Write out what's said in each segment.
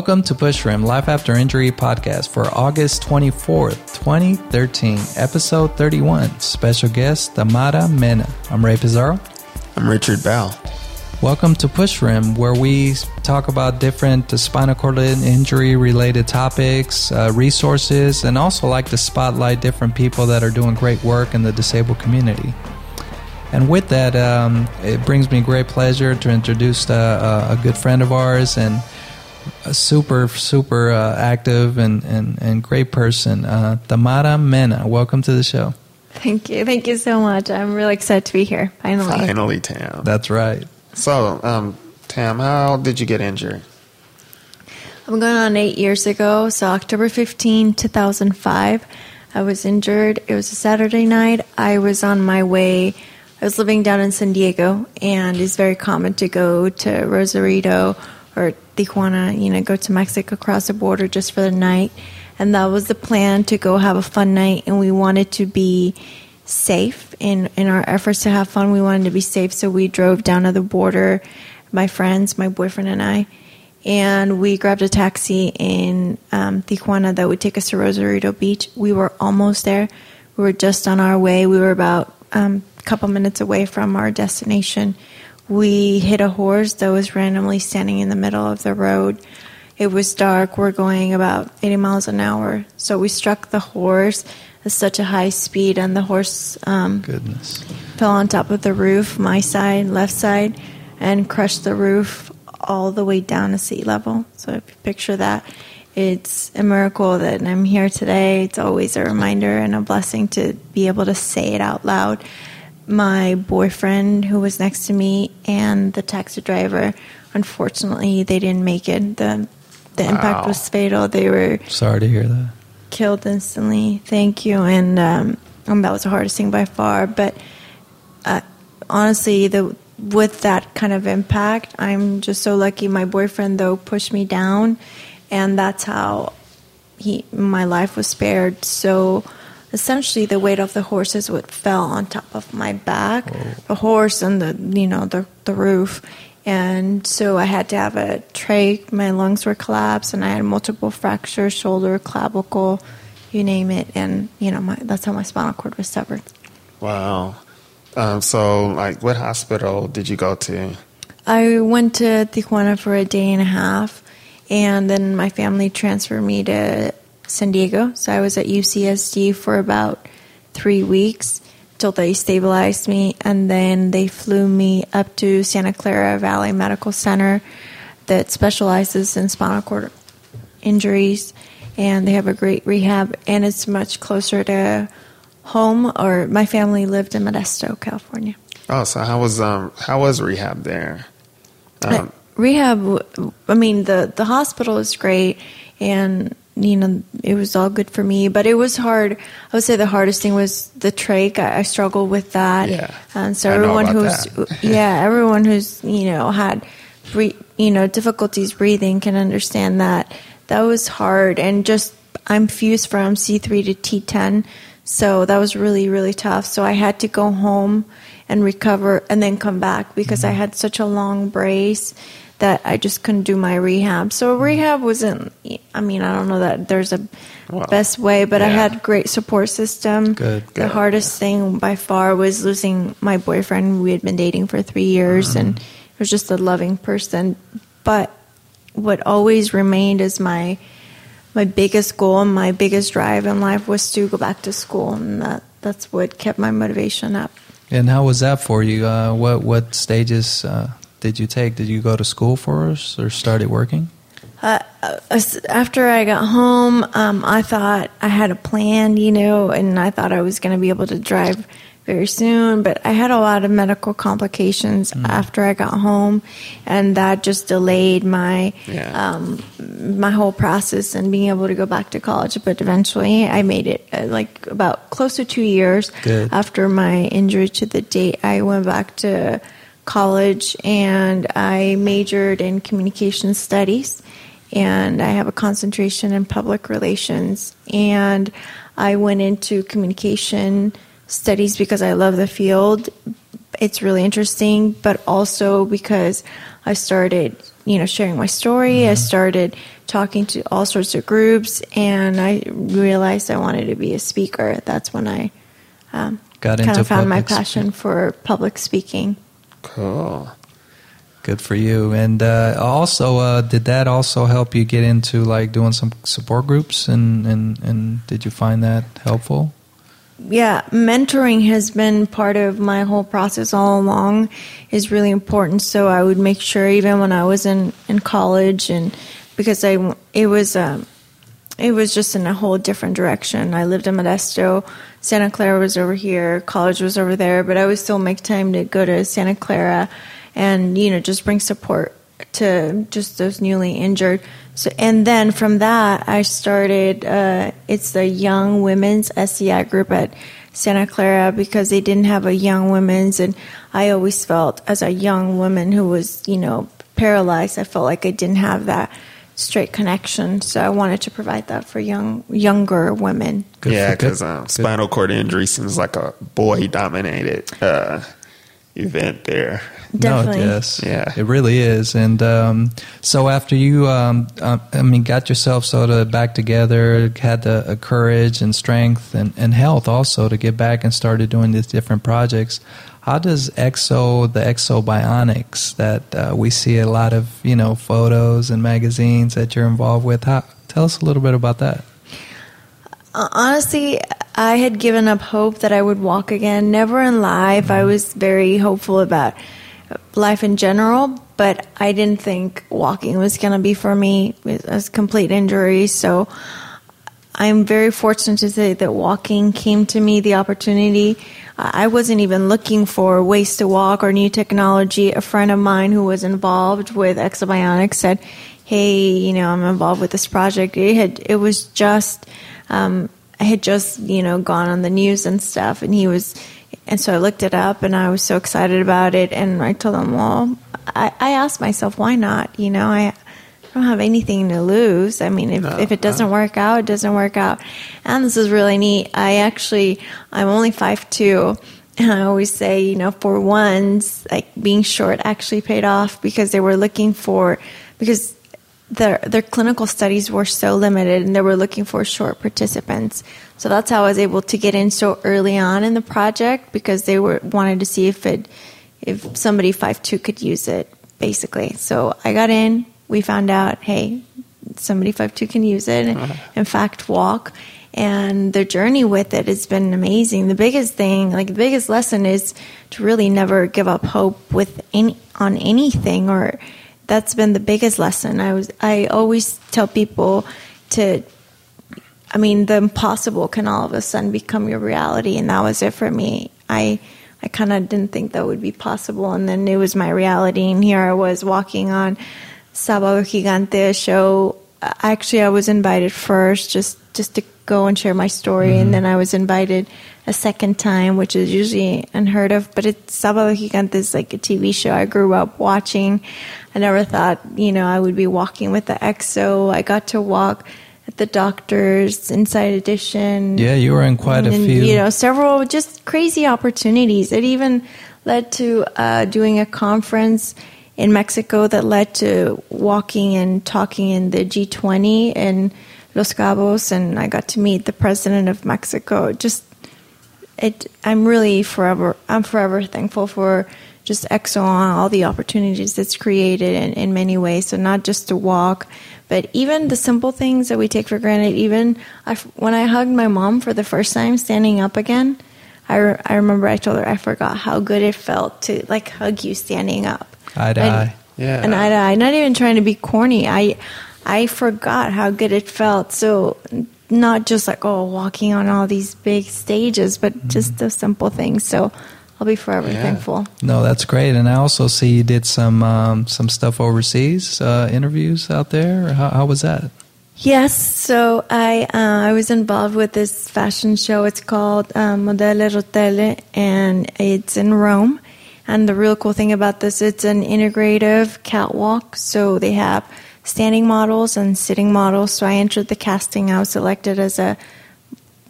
Welcome to Push Rim Life After Injury podcast for August 24th, 2013, episode 31. Special guest, Tamara Mena. I'm Ray Pizarro. I'm Richard Bell. Welcome to Push Rim, where we talk about different spinal cord injury related topics, uh, resources, and also like to spotlight different people that are doing great work in the disabled community. And with that, um, it brings me great pleasure to introduce uh, a good friend of ours and a super, super uh, active and, and, and great person, uh, Tamara Mena. Welcome to the show. Thank you. Thank you so much. I'm really excited to be here, finally. Finally, Tam. That's right. So, um, Tam, how did you get injured? I'm going on eight years ago. So, October 15, 2005, I was injured. It was a Saturday night. I was on my way I was living down in San Diego, and it's very common to go to Rosarito or Tijuana, you know, go to Mexico, cross the border just for the night. And that was the plan to go have a fun night, and we wanted to be safe in, in our efforts to have fun. We wanted to be safe, so we drove down to the border, my friends, my boyfriend, and I. And we grabbed a taxi in um, Tijuana that would take us to Rosarito Beach. We were almost there. We were just on our way. We were about um, couple minutes away from our destination, we hit a horse that was randomly standing in the middle of the road. It was dark. We're going about 80 miles an hour. So we struck the horse at such a high speed, and the horse um, Goodness. fell on top of the roof, my side, left side, and crushed the roof all the way down to sea level. So if you picture that, it's a miracle that I'm here today. It's always a reminder and a blessing to be able to say it out loud my boyfriend who was next to me and the taxi driver. Unfortunately they didn't make it. The the wow. impact was fatal. They were sorry to hear that. killed instantly. Thank you. And um, and that was the hardest thing by far. But uh, honestly the with that kind of impact i'm just so lucky my boyfriend though pushed me down. And that's how he my life was spared. So essentially the weight of the horses would fell on top of my back, oh. the horse and the you know the the roof, and so I had to have a trach. My lungs were collapsed, and I had multiple fractures, shoulder, clavicle, you name it, and you know my, that's how my spinal cord was severed. Wow. Um, so, like, what hospital did you go to? I went to Tijuana for a day and a half, and then my family transferred me to San Diego. So I was at UCSD for about three weeks till they stabilized me, and then they flew me up to Santa Clara Valley Medical Center that specializes in spinal cord injuries, and they have a great rehab, and it's much closer to home. Or my family lived in Modesto, California. Oh, so how was um how was rehab there? Um, rehab, I mean the the hospital is great, and you know, it was all good for me. But it was hard. I would say the hardest thing was the trach. I, I struggled with that. Yeah. And so everyone who's yeah, everyone who's you know had you know difficulties breathing can understand that. That was hard, and just I'm fused from C3 to T10, so that was really really tough. So I had to go home and recover, and then come back because mm-hmm. I had such a long brace that I just couldn't do my rehab. So rehab wasn't. I mean, I don't know that there's a well, best way, but yeah. I had great support system. Good. The good. hardest thing by far was losing my boyfriend. We had been dating for three years, mm-hmm. and he was just a loving person. But what always remained is my my biggest goal and my biggest drive in life was to go back to school, and that that's what kept my motivation up. And how was that for you? Uh, what what stages? Uh did you take? Did you go to school for us or started working? Uh, uh after I got home, um, I thought I had a plan, you know, and I thought I was going to be able to drive very soon. But I had a lot of medical complications mm. after I got home, and that just delayed my yeah. um, my whole process and being able to go back to college. But eventually, I made it. Uh, like about close to two years Good. after my injury to the date, I went back to college and I majored in communication studies and I have a concentration in public relations and I went into communication studies because I love the field it's really interesting, but also because I started, you know, sharing my story. I started talking to all sorts of groups, and I realized I wanted to be a speaker. That's when I um, Got kind into of found my passion for public speaking. Cool. Good for you. And uh, also, uh, did that also help you get into like doing some support groups? And, and, and did you find that helpful? yeah, mentoring has been part of my whole process all along. is really important. So I would make sure, even when I was in, in college, and because I it was um, it was just in a whole different direction. I lived in Modesto, Santa Clara was over here, college was over there, but I would still make time to go to Santa Clara, and you know just bring support to just those newly injured. So, and then from that, I started. Uh, it's the Young Women's SCI group at Santa Clara because they didn't have a Young Women's, and I always felt as a young woman who was, you know, paralyzed, I felt like I didn't have that straight connection. So I wanted to provide that for young younger women. Good yeah, because um, spinal cord injury seems like a boy dominated uh, event there. Definitely. No, yes. Yeah. It really is. And um, so after you, um, uh, I mean, got yourself sort of back together, had the uh, courage and strength and, and health also to get back and started doing these different projects. How does Ekso, the Ekso Bionics that uh, we see a lot of, you know, photos and magazines that you're involved with, how, tell us a little bit about that. Honestly, I had given up hope that I would walk again. Never in life. I was very hopeful about life in general, but I didn't think walking was going to be for me with a complete injury. So I'm very fortunate to say that walking came to me, the opportunity. I wasn't even looking for ways to walk or new technology. A friend of mine who was involved with Ekso Bionics said, "Hey, you know, I'm involved with this project." It had it was just um, I had just you know gone on the news and stuff, and he was, and so I looked it up, and I was so excited about it, and I told him, "Well, I, I asked myself, why not? You know, I." I don't have anything to lose. I mean, if, if it doesn't work out, it doesn't work out. And this is really neat. I actually, I'm only five two, and I always say, you know, for once, like being short actually paid off because they were looking for, because their their clinical studies were so limited and they were looking for short participants. So that's how I was able to get in so early on in the project because they were wanted to see if it if somebody five two could use it basically. So I got in. We found out, hey, somebody five two can use it. and In fact, walk. And their journey with it has been amazing. The biggest thing, like the biggest lesson, is to really never give up hope with any on anything. Or that's been the biggest lesson. I was I always tell people to I mean, the impossible can all of a sudden become your reality, and that was it for me. I I kind of didn't think that would be possible, and then it was my reality, and here I was walking on Sábado Gigante show. Actually, I was invited first, just just to go and share my story, and then I was invited a second time, which is usually unheard of. But it's Sábado Gigante is like a TV show I grew up watching. I never thought, you know, I would be walking with the Ekso. I got to walk at the doctor's Inside Edition. Yeah, you were in quite a and, few. You know, several just crazy opportunities. It even led to uh, doing a conference in Mexico that led to walking and talking in the G20 in Los Cabos, and I got to meet the president of Mexico. Just, it. I'm really forever. I'm forever thankful for just Ekso, all the opportunities it's created in, in many ways. So not just to walk, but even the simple things that we take for granted. Even I, when I hugged my mom for the first time, standing up again, I, re- I remember I told her I forgot how good it felt to like hug you standing up. Eye to And- eye. Yeah. and eye to eye. Not even trying to be corny. I I forgot how good it felt. So not just like oh walking on all these big stages, but just the simple things. So I'll be forever Yeah. thankful. No, that's great. And I also see you did some um, some stuff overseas, uh, interviews out there. How, how was that? Yes, so I uh, I was involved with this fashion show. It's called um, Modelle Rotelle, and it's in Rome. And the real cool thing about this, it's an integrative catwalk. So they have standing models and sitting models. So I entered the casting. I was selected as a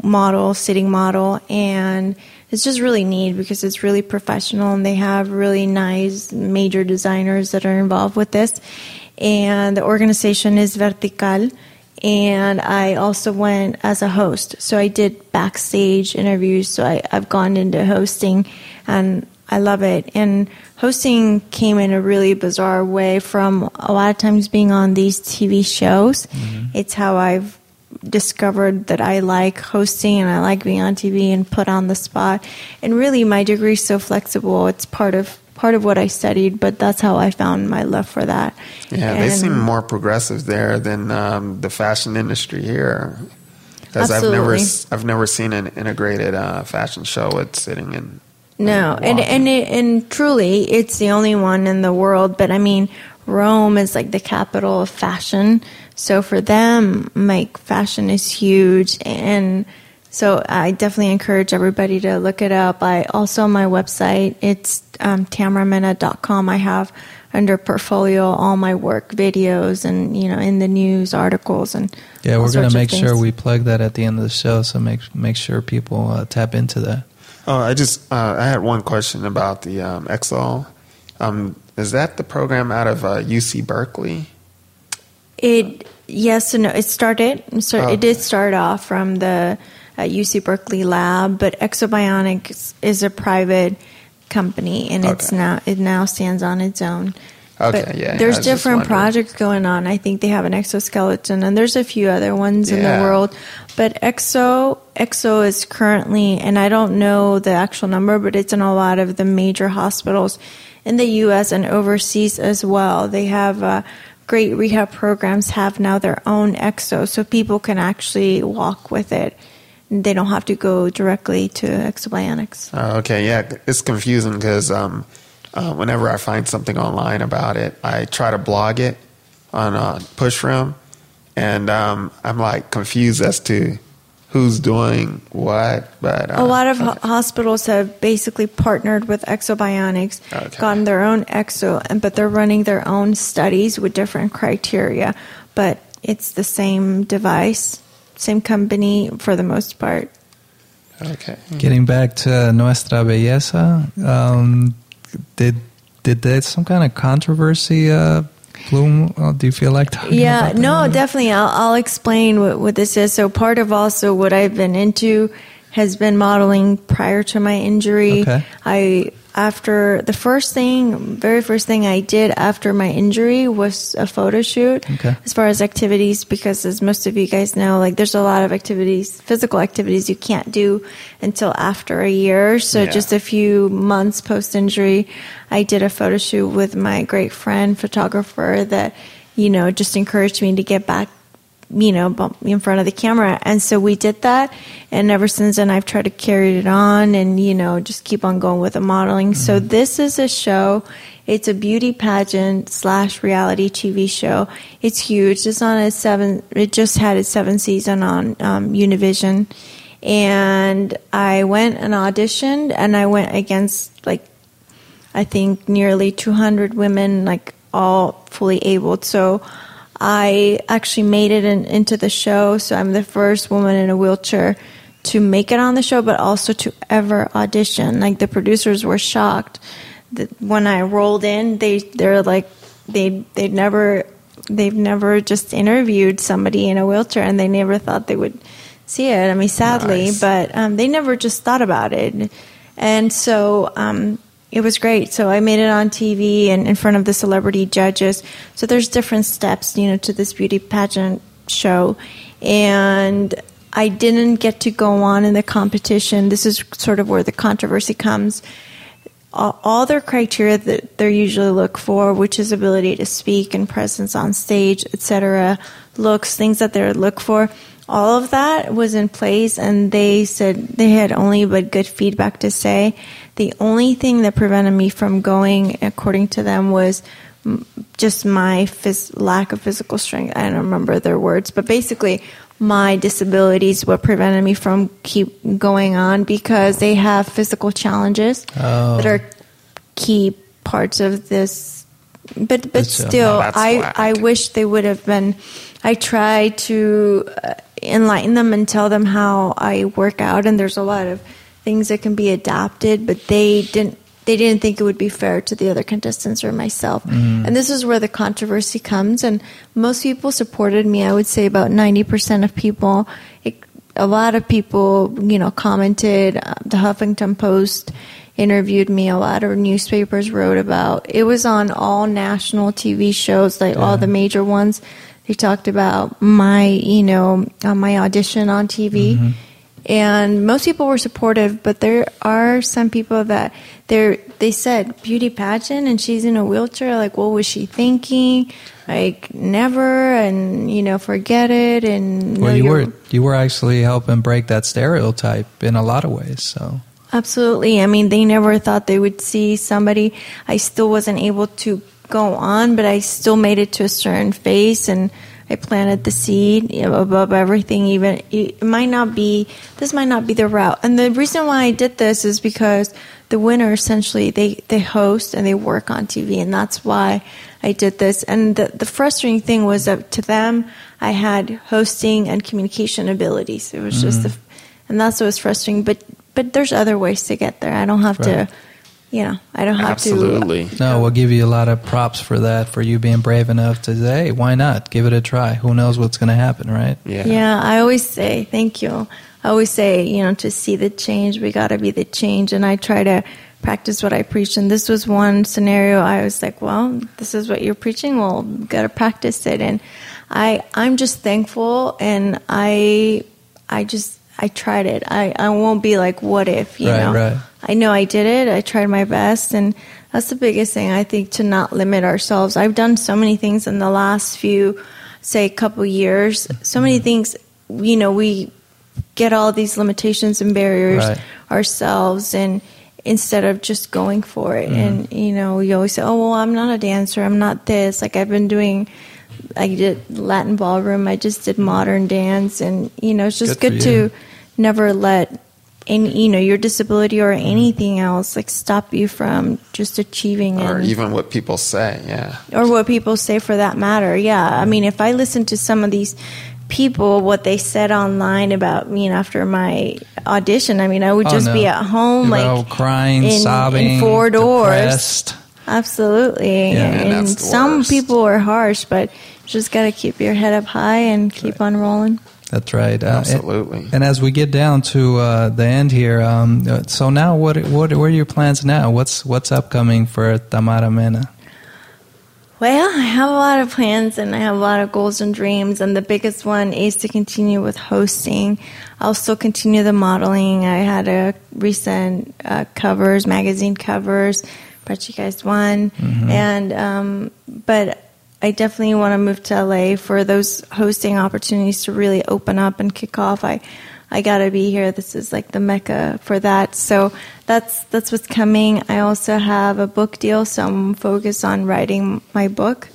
model, sitting model, and it's just really neat because it's really professional and they have really nice major designers that are involved with this. And the organization is Vertical. And I also went as a host. So I did backstage interviews. So I, I've gone into hosting and I love it. And hosting came in a really bizarre way from a lot of times being on these TV shows. It's how I've discovered that I like hosting and I like being on TV and put on the spot. And really, my degree is so flexible. It's part of part of what I studied, but that's how I found my love for that. Yeah, they seem more progressive there than um, the fashion industry here. Because I've never, Absolutely. s- I've never seen an integrated uh, fashion show with sitting in. No, and and it, and truly, it's the only one in the world. But I mean, Rome is like the capital of fashion, so for them, like fashion is huge, and so I definitely encourage everybody to look it up. I also on my website, it's um, tamaramena.com. I have under portfolio all my work videos and you know in the news articles and Yeah, we're gonna make sure we plug that at the end of the show, so make make sure people uh, tap into that. Oh, I just uh, I had one question about the um, Ekso. Um, is that the program out of uh, UC Berkeley? It yes and no. It started. So it did start off from the uh, UC Berkeley lab, but Ekso Bionics is a private company, and it's now it now stands on its own. Okay, But yeah, There's just different projects going on. I think they have an exoskeleton, and there's a few other ones in the Yeah. world. But Ekso Ekso is currently, and I don't know the actual number, but it's in a lot of the major hospitals in the U.S. and overseas as well. They have uh, great rehab programs. Have now their own Ekso, so people can actually walk with it. They don't have to go directly to Ekso Bionics. Oh, okay, yeah, it's confusing because um, uh, whenever I find something online about it, I try to blog it on uh, Pushrim, and um, I'm like confused as to who's doing what. But uh, A lot of ho- okay. hospitals have basically partnered with Ekso Bionics, Okay. gotten their own Ekso, and but they're running their own studies with different criteria. But it's the same device, same company for the most part. okay. Getting back to Nuestra Belleza, um, did did that some kind of controversy uh, bloom? Uh, do you feel like talking Yeah, no, definitely. I'll, I'll explain what, what this is. So, part of also what I've been into has been modeling prior to my injury. Okay. I after the first thing, very first thing I did after my injury was a photo shoot. Okay. As far as activities, because as most of you guys know, like there's a lot of activities, physical activities you can't do until after a year. So Yeah. just a few months post injury, I did a photo shoot with my great friend photographer that, you know, just encouraged me to get back, you know, bump me in front of the camera. And so we did that. And ever since then, I've tried to carry it on and, you know, just keep on going with the modeling. So this is a show. It's a beauty pageant slash reality TV show. It's huge. It's on its seven. It just had its seventh season on um, Univision, and I went and auditioned, and I went against like I think nearly 200 women, like all fully abled. So I actually made it in, into the show. So I'm the first woman in a wheelchair to make it on the show, but also to ever audition. Like the producers were shocked that when I rolled in, they they're like they they'd never they've never just interviewed somebody in a wheelchair, and they never thought they would see it. I mean, sadly, Nice. but um, they never just thought about it. And so um, it was great. So I made it on TV and in front of the celebrity judges. So there's different steps, you know, to this beauty pageant show. And I didn't get to go on in the competition. This is sort of where the controversy comes. All, their criteria that they usually look for, which is ability to speak and presence on stage, etc., looks, things that they look for, all of that was in place and they said they had only but good feedback to say the only thing that prevented me from going according to them was just my phys- lack of physical strength i don't remember their words but basically my disabilities what prevented me from keep going on because they have physical challenges Oh. that are key parts of this but but That's, uh, still That's i whack. i wish they would have been i try to uh, enlighten them and tell them how I work out, and there's a lot of things that can be adapted, but they didn't they didn't think it would be fair to the other contestants or myself. Mm-hmm. And this is where the controversy comes. And most people supported me. I would say about 90% of people, it, a lot of people, you know, commented. Uh, the Huffington Post interviewed me. A lot of newspapers wrote about. It was on all national TV shows, like all the major ones. They talked about my, you know, uh, my audition on TV Mm-hmm. And most people were supportive but there are some people that they they said beauty pageant and she's in a wheelchair like what was she thinking like never and you know forget it and Well, you were you were actually helping break that stereotype in a lot of ways. So Absolutely. I mean, they never thought they would see somebody. I still wasn't able to go on, but I still made it to a certain phase and I planted the seed above everything. Even it might not be, this might not be the route. And the reason why I did this is because the winner essentially they, they host and they work on TV. And that's why I did this. And the, the frustrating thing was that to them, I had hosting and communication abilities. It was just mm-hmm. the, and that's what was frustrating. But but there's other ways to get there. I don't have Right. to, you know, I don't have Absolutely. to. Absolutely. No, we'll give you a lot of props for that for you being brave enough to say, hey, why not give it a try? Who knows what's going to happen, right? Yeah. Yeah, I always say thank you. I always say, you know, to see the change, we got to be the change, and I try to practice what I preach. And this was one scenario. I was like, well, this is what you're preaching. Well, got to practice it. And I, I'm just thankful, and I, I just, I tried it. I, I won't be like, what if, you Right, know? right. I know I did it. I tried my best, and that's the biggest thing I think to not limit ourselves. I've done so many things in the last few, say, couple years. So many mm-hmm. things, you know, we get all these limitations and barriers Right. ourselves, and instead of just going for it, mm-hmm. and you know, you always say, "Oh, well, I'm not a dancer. I'm not this." Like I've been doing. I did Latin ballroom. I just did modern dance, and you know, it's just Good good, to never let any you know your disability or mm-hmm. anything else like stop you from just achieving Or and, even what people say. Yeah. or what people say for that matter yeah i mean if i listen to some of these people what they said online about me and after my audition i mean i would Oh, just no. be at home You're like crying, in- in sobbing, four doors. depressed. absolutely Yeah, and, and some worst. people are harsh but you just got to keep your head up high and keep on rolling That's right. Uh, and- Absolutely. And, as we get down to uh, the end here, um, uh, so now what, what? What are your plans now? What's what's upcoming for Tamara Mena? Well, I have a lot of plans and I have a lot of goals and dreams, and the biggest one is to continue with hosting. I'll still continue the modeling. I had a recent uh, covers, magazine covers, but you guys won, and um, but I definitely want to move to LA for those hosting opportunities to really open up and kick off. I I gotta be here. This is like the mecca for that. So that's that's what's coming. I also have a book deal, so I'm focused on writing my book.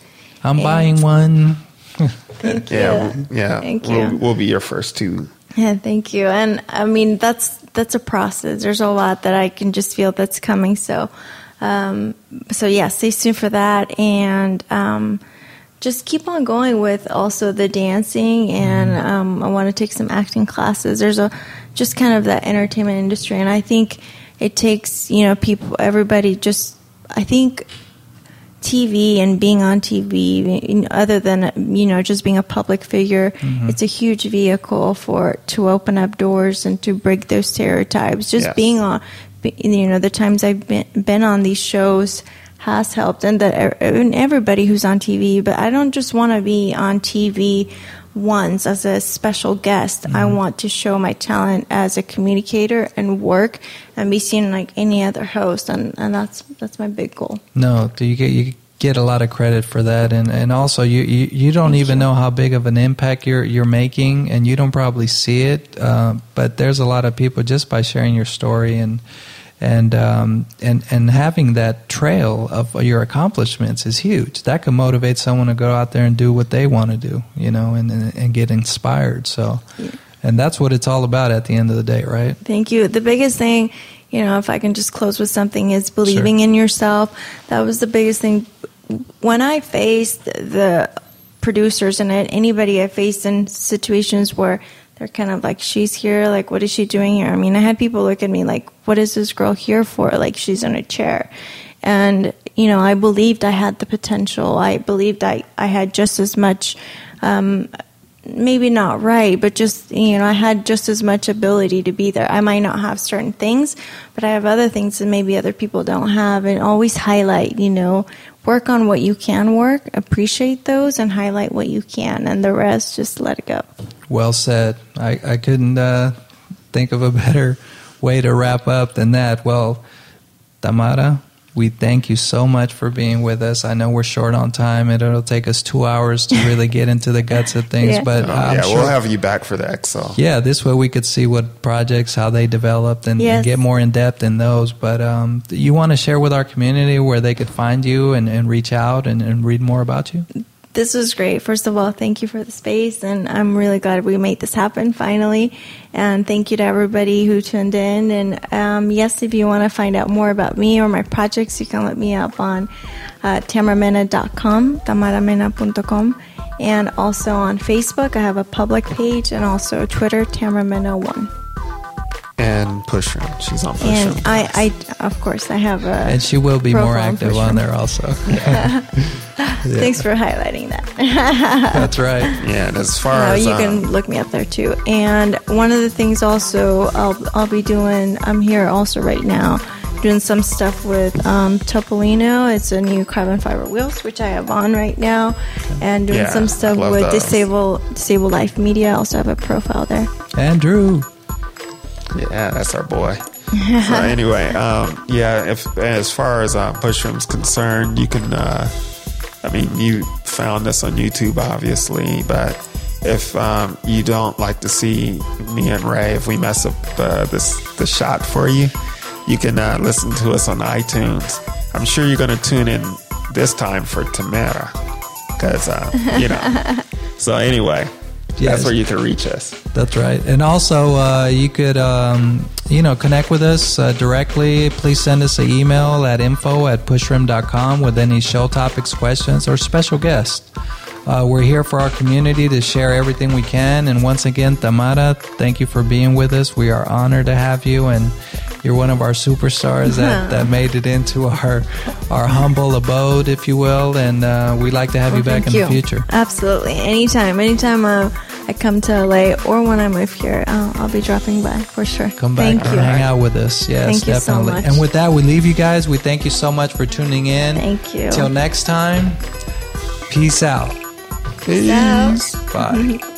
I'm And- buying one. Thank you. Yeah. Yeah. Thank we'll, you. we'll be your first two. Yeah, thank you. And I mean, that's that's a process. There's a lot that I can just feel that's coming. So, um, so yeah, stay tuned for that, and um, just keep on going with also the dancing. And um, I want to take some acting classes. There's a just kind of that entertainment industry, and I think it takes you know people, everybody. Just I think TV and being on TV, other than you know just being a public figure, it's a huge vehicle for to open up doors and to break those stereotypes. Just Yes. being on, you know, the times I've been been on these shows has helped, and that and everybody who's on TV. But I don't just want to be on TV once as a special guest. I want to show my talent as a communicator and work and be seen like any other host, and, and that's that's my big goal. No, do you get you get a lot of credit for that, and and also you you, you don't Thank even you. know how big of an impact you're you're making, and you don't probably see it. Uh, but there's a lot of people just by sharing your story and. And um, and and having that trail of your accomplishments is huge. That can motivate someone to go out there and do what they want to do, you know, and and, and get inspired. So, and that's what it's all about at the end of the day, right? Thank you. The biggest thing, you know, if I can just close with something, is believing in yourself. That was the biggest thing. When I faced the producers and anybody I faced in situations where they're kind of like, she's here, like, what is she doing here? I mean, I had people look at me like, what is this girl here for? Like, she's in a chair. And, you know, I believed I had the potential. I believed I, I had just as much, um, maybe not right, but just, you know, I had just as much ability to be there. I might not have certain things, but I have other things that maybe other people don't have. And always highlight, you know, work on what you can work, appreciate those, and highlight what you can. And the rest, just let it go. Well said. I, I couldn't uh, think of a better way to wrap up than that. Well, Tamara, we thank you so much for being with us. I know we're short on time, and it'll take us two hours to really get into the guts of things. Yeah. But Oh, yeah, sure, we'll have you back for the Excel. yeah, this way we could see what projects, how they developed, and, and get more in depth in those. But um, you want to share with our community where they could find you and, and reach out and, and read more about you? This was great. First of all, thank you for the space, and I'm really glad we made this happen finally. And thank you to everybody who tuned in. And um, yes, if you want to find out more about me or my projects, you can look me up on uh, tamaramena.com, tamaramena.com, and also on Facebook. I have a public page, and also Twitter, tamaramena1. And Pushrim. She's on push And Pushrim. I, I, of course, I have a. And she will be more active for on there also. Thanks for highlighting that. That's right. yeah, and as far No, as you um, can look me up there too. And one of the things also I'll I'll be doing. I'm here also right now doing some stuff with um, Topolino. It's a new carbon fiber wheels which I have on right now, and doing Yeah, some stuff with those. Disable Disable Life Media. I also have a profile there. Andrew. Yeah, that's our boy. so anyway, um, yeah. If as far as uh, Pushrim's concerned, you can. Uh, I mean, you found us on YouTube, obviously, but if um, you don't like to see me and Ray, if we mess up uh, this the shot for you, you can uh, listen to us on iTunes. I'm sure you're going to tune in this time for Tamara, because uh, you know. so anyway, Yes. that's where you can reach us. That's right. And also, uh, you could, um, you know, connect with us uh, directly. Please send us an email at info at pushrim.com with any show topics, questions, or special guests. Uh, we're here for our community to share everything we can. And once again, Tamara, thank you for being with us. We are honored to have you, and you're one of our superstars that, that made it into our our humble abode, if you will. And uh, we'd like to have you back in thank the future. Absolutely, anytime, anytime uh, I come to LA or when I move here, I'll, I'll be dropping by for sure. Come back Thank and you. hang out with us. Yes, Thank you so much. And with that, we leave you guys. We thank you so much for tuning in. Thank you. Till next time, peace out. Peace out. Bye.